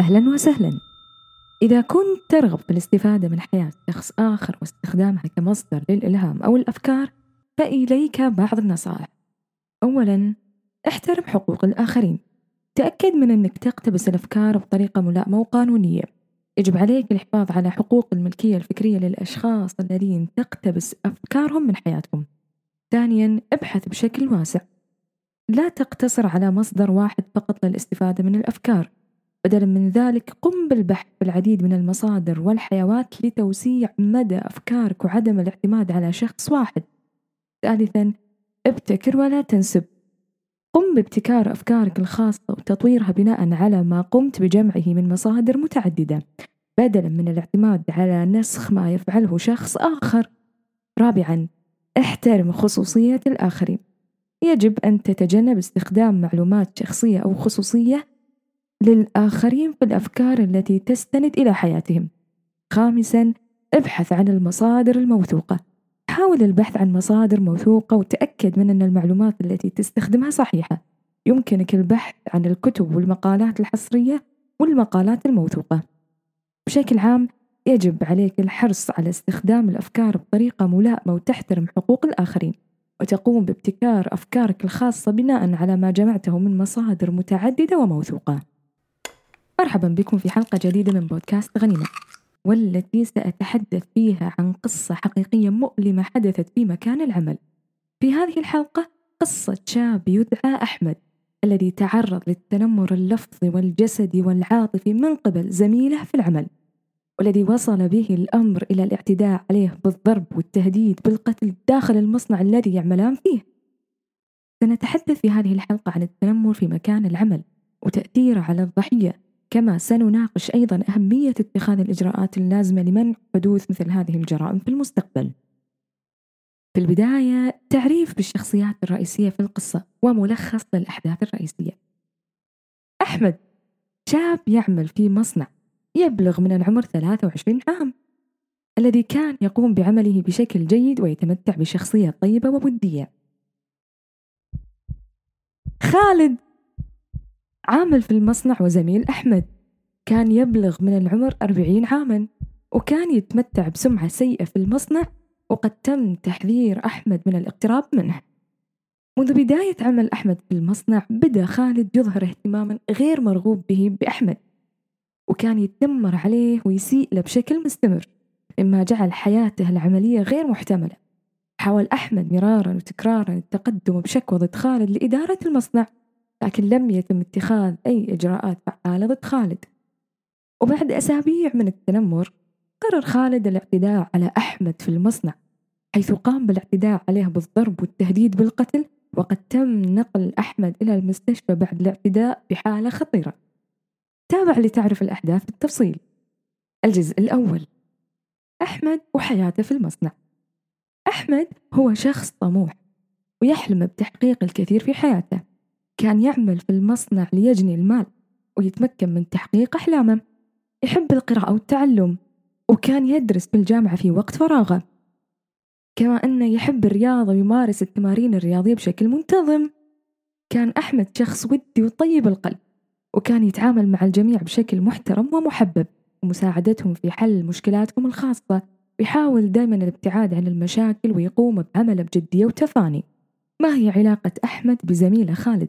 أهلا وسهلا. إذا كنت ترغب بالاستفادة من حياة شخص آخر واستخدامها كمصدر للإلهام أو الأفكار فإليك بعض النصائح. أولا احترم حقوق الآخرين. تأكد من أنك تقتبس الأفكار بطريقة ملائمة وقانونية. يجب عليك الحفاظ على حقوق الملكية الفكرية للأشخاص الذين تقتبس أفكارهم من حياتهم. ثانيا ابحث بشكل واسع. لا تقتصر على مصدر واحد فقط للاستفادة من الأفكار. بدلا من ذلك قم بالبحث في العديد من المصادر والحيوات لتوسيع مدى أفكارك وعدم الاعتماد على شخص واحد. ثالثا ابتكر ولا تنسب. قم بابتكار أفكارك الخاصة وتطويرها بناء على ما قمت بجمعه من مصادر متعددة. بدلا من الاعتماد على نسخ ما يفعله شخص آخر. رابعا احترم خصوصية الآخرين. يجب أن تتجنب استخدام معلومات شخصية أو خصوصية للآخرين في الأفكار التي تستند إلى حياتهم. خامساً ابحث عن المصادر الموثوقة. حاول البحث عن مصادر موثوقة وتأكد من أن المعلومات التي تستخدمها صحيحة. يمكنك البحث عن الكتب والمقالات الحصرية والمقالات الموثوقة. بشكل عام يجب عليك الحرص على استخدام الأفكار بطريقة ملائمة وتحترم حقوق الآخرين. وتقوم بابتكار أفكارك الخاصة بناء على ما جمعته من مصادر متعددة وموثوقة. مرحبا بكم في حلقة جديدة من بودكاست غنيمة والتي سأتحدث فيها عن قصة حقيقية مؤلمة حدثت في مكان العمل. في هذه الحلقة قصة شاب يدعى أحمد الذي تعرض للتنمر اللفظي والجسدي والعاطفي من قبل زميله في العمل والذي وصل به الأمر إلى الاعتداء عليه بالضرب والتهديد بالقتل داخل المصنع الذي يعملان فيه. سنتحدث في هذه الحلقة عن التنمر في مكان العمل وتأثيره على الضحية كما سنناقش أيضا أهمية اتخاذ الإجراءات اللازمة لمنع حدوث مثل هذه الجرائم في المستقبل. في البداية تعريف بالشخصيات الرئيسية في القصة وملخص للأحداث الرئيسية. أحمد شاب يعمل في مصنع يبلغ من العمر 23 عام الذي كان يقوم بعمله بشكل جيد ويتمتع بشخصية طيبة وودية. خالد عامل في المصنع وزميل أحمد. كان يبلغ من العمر أربعين عاما وكان يتمتع بسمعة سيئة في المصنع وقد تم تحذير أحمد من الاقتراب منه. منذ بداية عمل أحمد في المصنع بدأ خالد يظهر اهتماما غير مرغوب به بأحمد وكان يتنمر عليه ويسيء له بشكل مستمر مما جعل حياته العملية غير محتملة. حاول أحمد مرارا وتكرارا التقدم بشكوى ضد خالد لإدارة المصنع لكن لم يتم اتخاذ أي إجراءات فعالة ضد خالد. وبعد أسابيع من التنمر قرر خالد الاعتداء على أحمد في المصنع حيث قام بالاعتداء عليه بالضرب والتهديد بالقتل وقد تم نقل أحمد إلى المستشفى بعد الاعتداء بحالة خطيرة. تابع لتعرف الأحداث بالتفصيل. الجزء الأول أحمد وحياته في المصنع. أحمد هو شخص طموح ويحلم بتحقيق الكثير في حياته. كان يعمل في المصنع ليجني المال ويتمكن من تحقيق أحلامه. يحب القراءة والتعلم وكان يدرس في الجامعة في وقت فراغه. كما أنه يحب الرياضة ويمارس التمارين الرياضية بشكل منتظم. كان أحمد شخص ودي وطيب القلب وكان يتعامل مع الجميع بشكل محترم ومحبب ومساعدتهم في حل مشكلاتهم الخاصة. ويحاول دائما الابتعاد عن المشاكل ويقوم بعمله بجدية وتفاني. ما هي علاقة أحمد بزميله خالد؟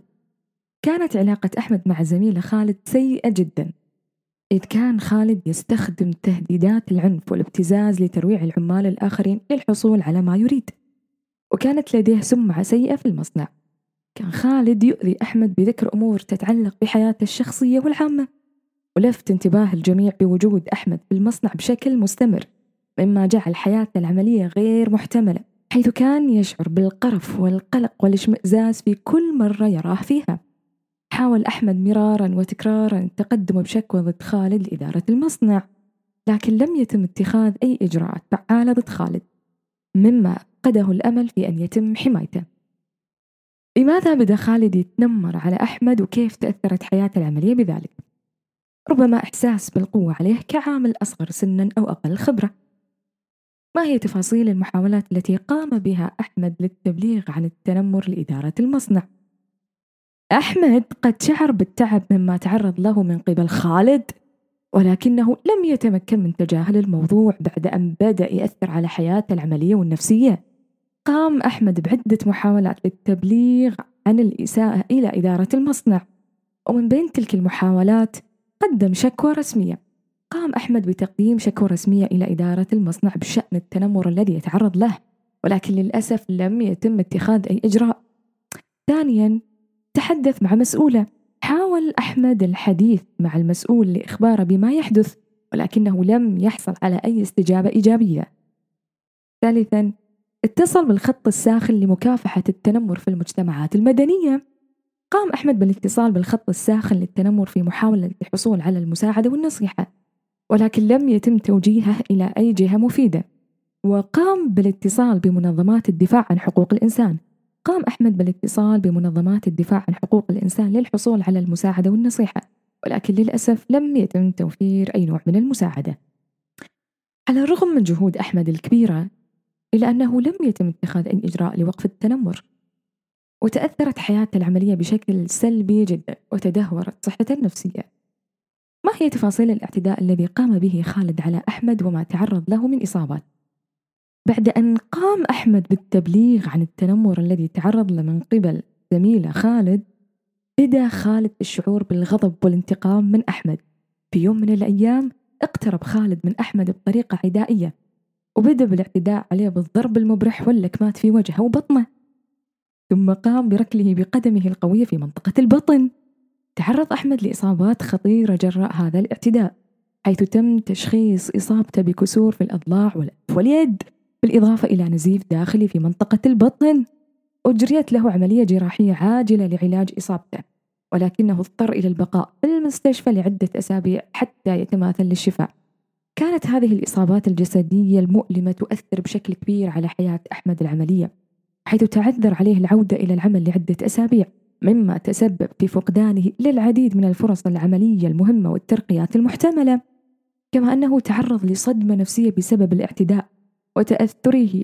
كانت علاقة أحمد مع زميلة خالد سيئة جدا. إذ كان خالد يستخدم تهديدات العنف والابتزاز لترويع العمال الآخرين للحصول على ما يريد. وكانت لديه سمعة سيئة في المصنع. كان خالد يؤذي أحمد بذكر أمور تتعلق بحياته الشخصية والعامة ولفت انتباه الجميع بوجود أحمد في المصنع بشكل مستمر مما جعل حياته العملية غير محتملة حيث كان يشعر بالقرف والقلق والاشمئزاز في كل مرة يراه فيها. حاول أحمد مرارا وتكرارا التقدم بشكوى ضد خالد لإدارة المصنع لكن لم يتم اتخاذ أي إجراءات فعالة ضد خالد مما قده الأمل في أن يتم حمايته لماذا بدأ خالد يتنمر على أحمد وكيف تأثرت حياته العملية بذلك؟ ربما إحساس بالقوة عليه كعامل أصغر سنا أو أقل خبرة ما هي تفاصيل المحاولات التي قام بها أحمد للتبليغ عن التنمر لإدارة المصنع؟ أحمد قد شعر بالتعب مما تعرض له من قبل خالد ولكنه لم يتمكن من تجاهل الموضوع بعد أن بدأ يأثر على حياته العملية والنفسية. قام أحمد بعدة محاولات للتبليغ عن الإساءة إلى إدارة المصنع ومن بين تلك المحاولات قدم شكوى رسمية. قام أحمد بتقديم شكوى رسمية إلى إدارة المصنع بشأن التنمر الذي يتعرض له ولكن للأسف لم يتم اتخاذ أي إجراء. ثانيا تحدث مع مسؤولة. حاول أحمد الحديث مع المسؤول لإخباره بما يحدث ولكنه لم يحصل على أي استجابة إيجابية. ثالثا اتصل بالخط الساخن لمكافحة التنمر في المجتمعات المدنية. قام أحمد بالاتصال بالخط الساخن للتنمر في محاولة الحصول على المساعدة والنصيحة ولكن لم يتم توجيهه إلى أي جهة مفيدة. وقام بالاتصال بمنظمات الدفاع عن حقوق الإنسان. قام أحمد بالاتصال بمنظمات الدفاع عن حقوق الإنسان للحصول على المساعدة والنصيحة ولكن للأسف لم يتم توفير أي نوع من المساعدة على الرغم من جهود أحمد الكبيرة إلا أنه لم يتم اتخاذ أي إجراء لوقف التنمر وتأثرت حياته العملية بشكل سلبي جدا وتدهورت صحته النفسية ما هي تفاصيل الاعتداء الذي قام به خالد على أحمد وما تعرض له من إصابات؟ بعد أن قام أحمد بالتبليغ عن التنمر الذي تعرض له من قبل زميله خالد بدأ خالد بالشعور بالغضب والانتقام من أحمد. في يوم من الأيام اقترب خالد من أحمد بطريقة عدائية وبدأ بالاعتداء عليه بالضرب المبرح واللكمات في وجهه وبطنه. ثم قام بركله بقدمه القوية في منطقة البطن. تعرض أحمد لإصابات خطيرة جراء هذا الاعتداء حيث تم تشخيص إصابته بكسور في الأضلاع والأنف واليد. بالإضافة إلى نزيف داخلي في منطقة البطن. أجريت له عملية جراحية عاجلة لعلاج إصابته ولكنه اضطر إلى البقاء في المستشفى لعدة أسابيع حتى يتماثل للشفاء. كانت هذه الإصابات الجسدية المؤلمة تؤثر بشكل كبير على حياة أحمد العملية حيث تعذر عليه العودة إلى العمل لعدة أسابيع مما تسبب في فقدانه للعديد من الفرص العملية المهمة والترقيات المحتملة. كما أنه تعرض لصدمة نفسية بسبب الاعتداء وتأثره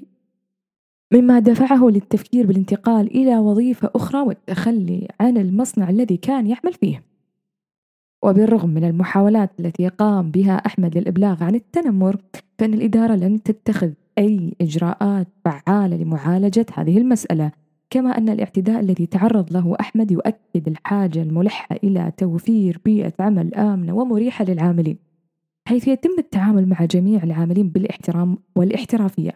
مما دفعه للتفكير بالانتقال إلى وظيفة أخرى والتخلي عن المصنع الذي كان يعمل فيه. وبالرغم من المحاولات التي قام بها أحمد للإبلاغ عن التنمر فإن الإدارة لم تتخذ أي إجراءات فعالة لمعالجة هذه المسألة كما أن الاعتداء الذي تعرض له أحمد يؤكد الحاجة الملحة إلى توفير بيئة عمل آمنة ومريحة للعاملين. حيث يتم التعامل مع جميع العاملين بالاحترام والاحترافية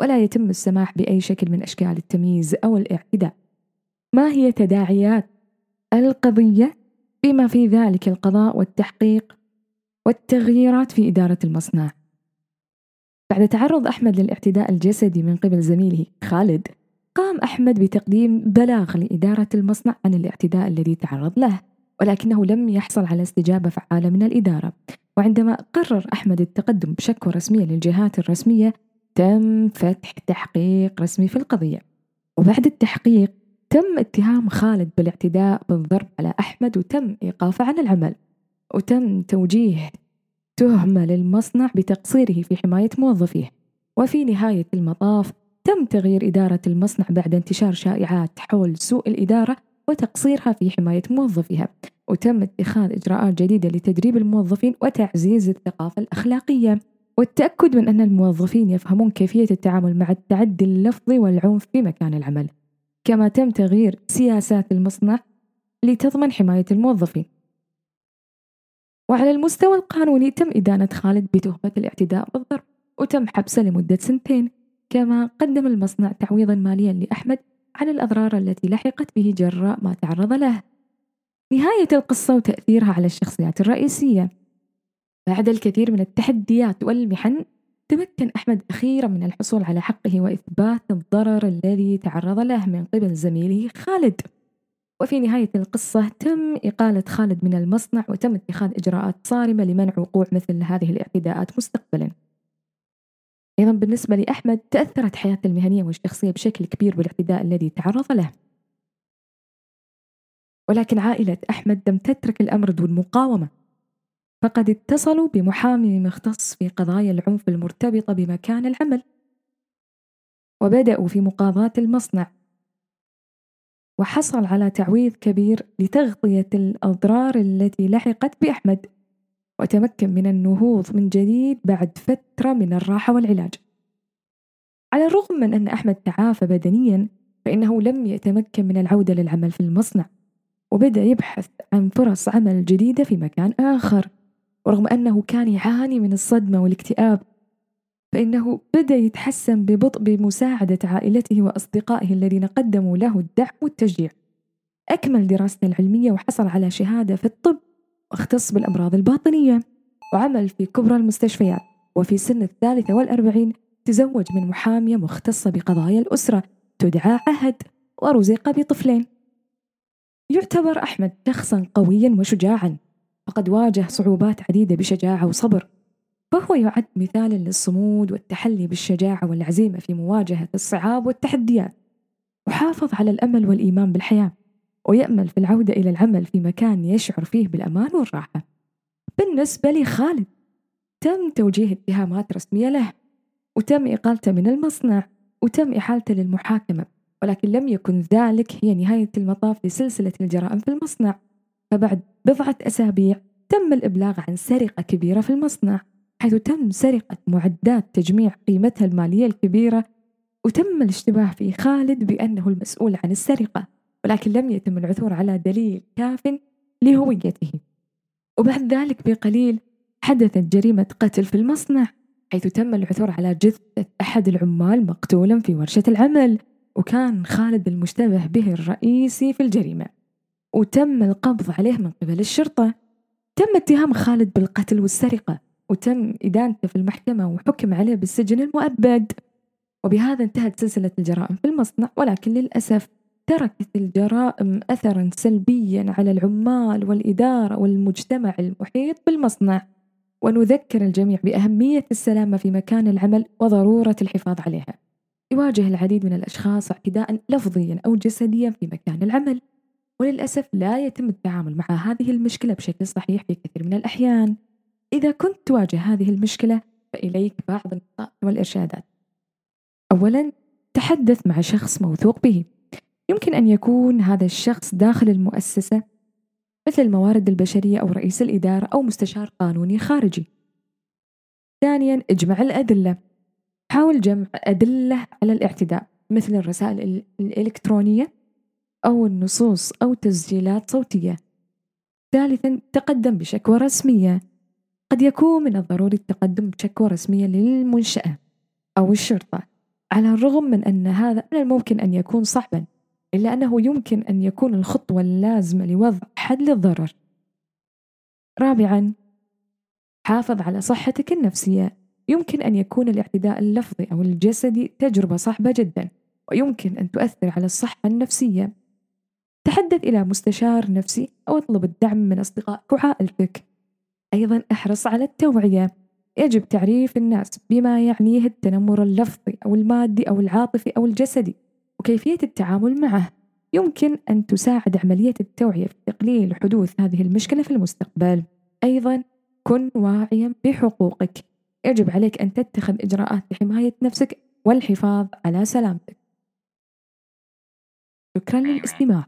ولا يتم السماح بأي شكل من أشكال التمييز أو الإعتداء. ما هي تداعيات القضية بما في ذلك القضاء والتحقيق والتغييرات في إدارة المصنع؟ بعد تعرض أحمد للاعتداء الجسدي من قبل زميله خالد قام أحمد بتقديم بلاغ لإدارة المصنع عن الاعتداء الذي تعرض له ولكنه لم يحصل على استجابة فعالة من الإدارة. وعندما قرر أحمد التقدم بشكوى رسمية للجهات الرسمية تم فتح تحقيق رسمي في القضية. وبعد التحقيق تم اتهام خالد بالاعتداء بالضرب على أحمد وتم إيقافه عن العمل. وتم توجيه تهمة للمصنع بتقصيره في حماية موظفيه. وفي نهاية المطاف تم تغيير إدارة المصنع بعد انتشار شائعات حول سوء الإدارة وتقصيرها في حماية موظفيها وتم اتخاذ إجراءات جديدة لتدريب الموظفين وتعزيز الثقافة الأخلاقية. والتأكد من أن الموظفين يفهمون كيفية التعامل مع التعدي اللفظي والعنف في مكان العمل. كما تم تغيير سياسات المصنع لتضمن حماية الموظفين. وعلى المستوى القانوني تم إدانة خالد بتهمة الاعتداء بالضرب وتم حبسه لمدة سنتين. كما قدم المصنع تعويضا ماليا لأحمد عن الأضرار التي لحقت به جراء ما تعرض له. نهاية القصة وتأثيرها على الشخصيات الرئيسية. بعد الكثير من التحديات والمحن تمكن أحمد أخيرا من الحصول على حقه وإثبات الضرر الذي تعرض له من قبل زميله خالد. وفي نهاية القصة تم إقالة خالد من المصنع وتم اتخاذ إجراءات صارمة لمنع وقوع مثل هذه الاعتداءات مستقبلا. أيضا بالنسبة لأحمد تأثرت حياته المهنية والشخصية بشكل كبير بالاعتداء الذي تعرض له. ولكن عائلة أحمد لم تترك الأمر دون مقاومة. فقد اتصلوا بمحامي مختص في قضايا العنف المرتبطة بمكان العمل. وبدأوا في مقاضاة المصنع. وحصل على تعويض كبير لتغطية الأضرار التي لحقت بأحمد. وتمكن من النهوض من جديد بعد فترة من الراحة والعلاج. على الرغم من أن أحمد تعافى بدنيا فإنه لم يتمكن من العودة للعمل في المصنع وبدأ يبحث عن فرص عمل جديدة في مكان آخر. ورغم أنه كان يعاني من الصدمة والاكتئاب فإنه بدأ يتحسن ببطء بمساعدة عائلته وأصدقائه الذين قدموا له الدعم والتشجيع. أكمل دراسته العلمية وحصل على شهادة في الطب واختص بالأمراض الباطنية. وعمل في كبرى المستشفيات وفي سن الثالثة والأربعين تزوج من محامية مختصة بقضايا الأسرة تدعى عهد ورزق بطفلين. يعتبر أحمد شخصا قويا وشجاعا فقد واجه صعوبات عديدة بشجاعة وصبر. فهو يعد مثالا للصمود والتحلي بالشجاعة والعزيمة في مواجهة الصعاب والتحديات وحافظ على الأمل والإيمان بالحياة. ويأمل في العودة إلى العمل في مكان يشعر فيه بالأمان والراحة. بالنسبة لخالد تم توجيه اتهامات رسمية له وتم إقالته من المصنع وتم إحالته للمحاكمة ولكن لم يكن ذلك هي نهاية المطاف لسلسلة الجرائم في المصنع. فبعد بضعة أسابيع تم الإبلاغ عن سرقة كبيرة في المصنع حيث تم سرقة معدات تجميع قيمتها المالية الكبيرة وتم الاشتباه في خالد بأنه المسؤول عن السرقة. ولكن لم يتم العثور على دليل كاف لهويته. وبعد ذلك بقليل حدثت جريمة قتل في المصنع حيث تم العثور على جثة أحد العمال مقتولا في ورشة العمل وكان خالد المشتبه به الرئيسي في الجريمة. وتم القبض عليه من قبل الشرطة. تم اتهام خالد بالقتل والسرقة وتم إدانته في المحكمة وحكم عليه بالسجن المؤبد. وبهذا انتهت سلسلة الجرائم في المصنع ولكن للأسف تركت الجرائم أثرا سلبيا على العمال والإدارة والمجتمع المحيط بالمصنع. ونذكر الجميع بأهمية السلامة في مكان العمل وضرورة الحفاظ عليها. يواجه العديد من الأشخاص اعتداء لفظيا أو جسديا في مكان العمل. وللأسف لا يتم التعامل مع هذه المشكلة بشكل صحيح في كثير من الأحيان. إذا كنت تواجه هذه المشكلة فإليك بعض النقاط والإرشادات. أولا تحدث مع شخص موثوق به. يمكن أن يكون هذا الشخص داخل المؤسسة مثل الموارد البشرية أو رئيس الإدارة أو مستشار قانوني خارجي. ثانيا اجمع الأدلة. حاول جمع أدلة على الاعتداء مثل الرسائل الإلكترونية أو النصوص أو تسجيلات صوتية. ثالثا تقدم بشكوى رسمية. قد يكون من الضروري التقدم بشكوى رسمية للمنشأة أو الشرطة على الرغم من أن هذا من الممكن أن يكون صعبا إلا أنه يمكن أن يكون الخطوة اللازمة لوضع حد للضرر. رابعا حافظ على صحتك النفسية. يمكن أن يكون الاعتداء اللفظي أو الجسدي تجربة صعبة جدا ويمكن أن تؤثر على الصحة النفسية. تحدث إلى مستشار نفسي أو اطلب الدعم من أصدقائك وعائلتك أيضا أحرص على التوعية. يجب تعريف الناس بما يعنيه التنمر اللفظي أو المادي أو العاطفي أو الجسدي. وكيفية التعامل معه. يمكن أن تساعد عملية التوعية في تقليل حدوث هذه المشكلة في المستقبل. أيضا كن واعيا بحقوقك. يجب عليك أن تتخذ إجراءات لحماية نفسك والحفاظ على سلامتك. شكرا للاستماع.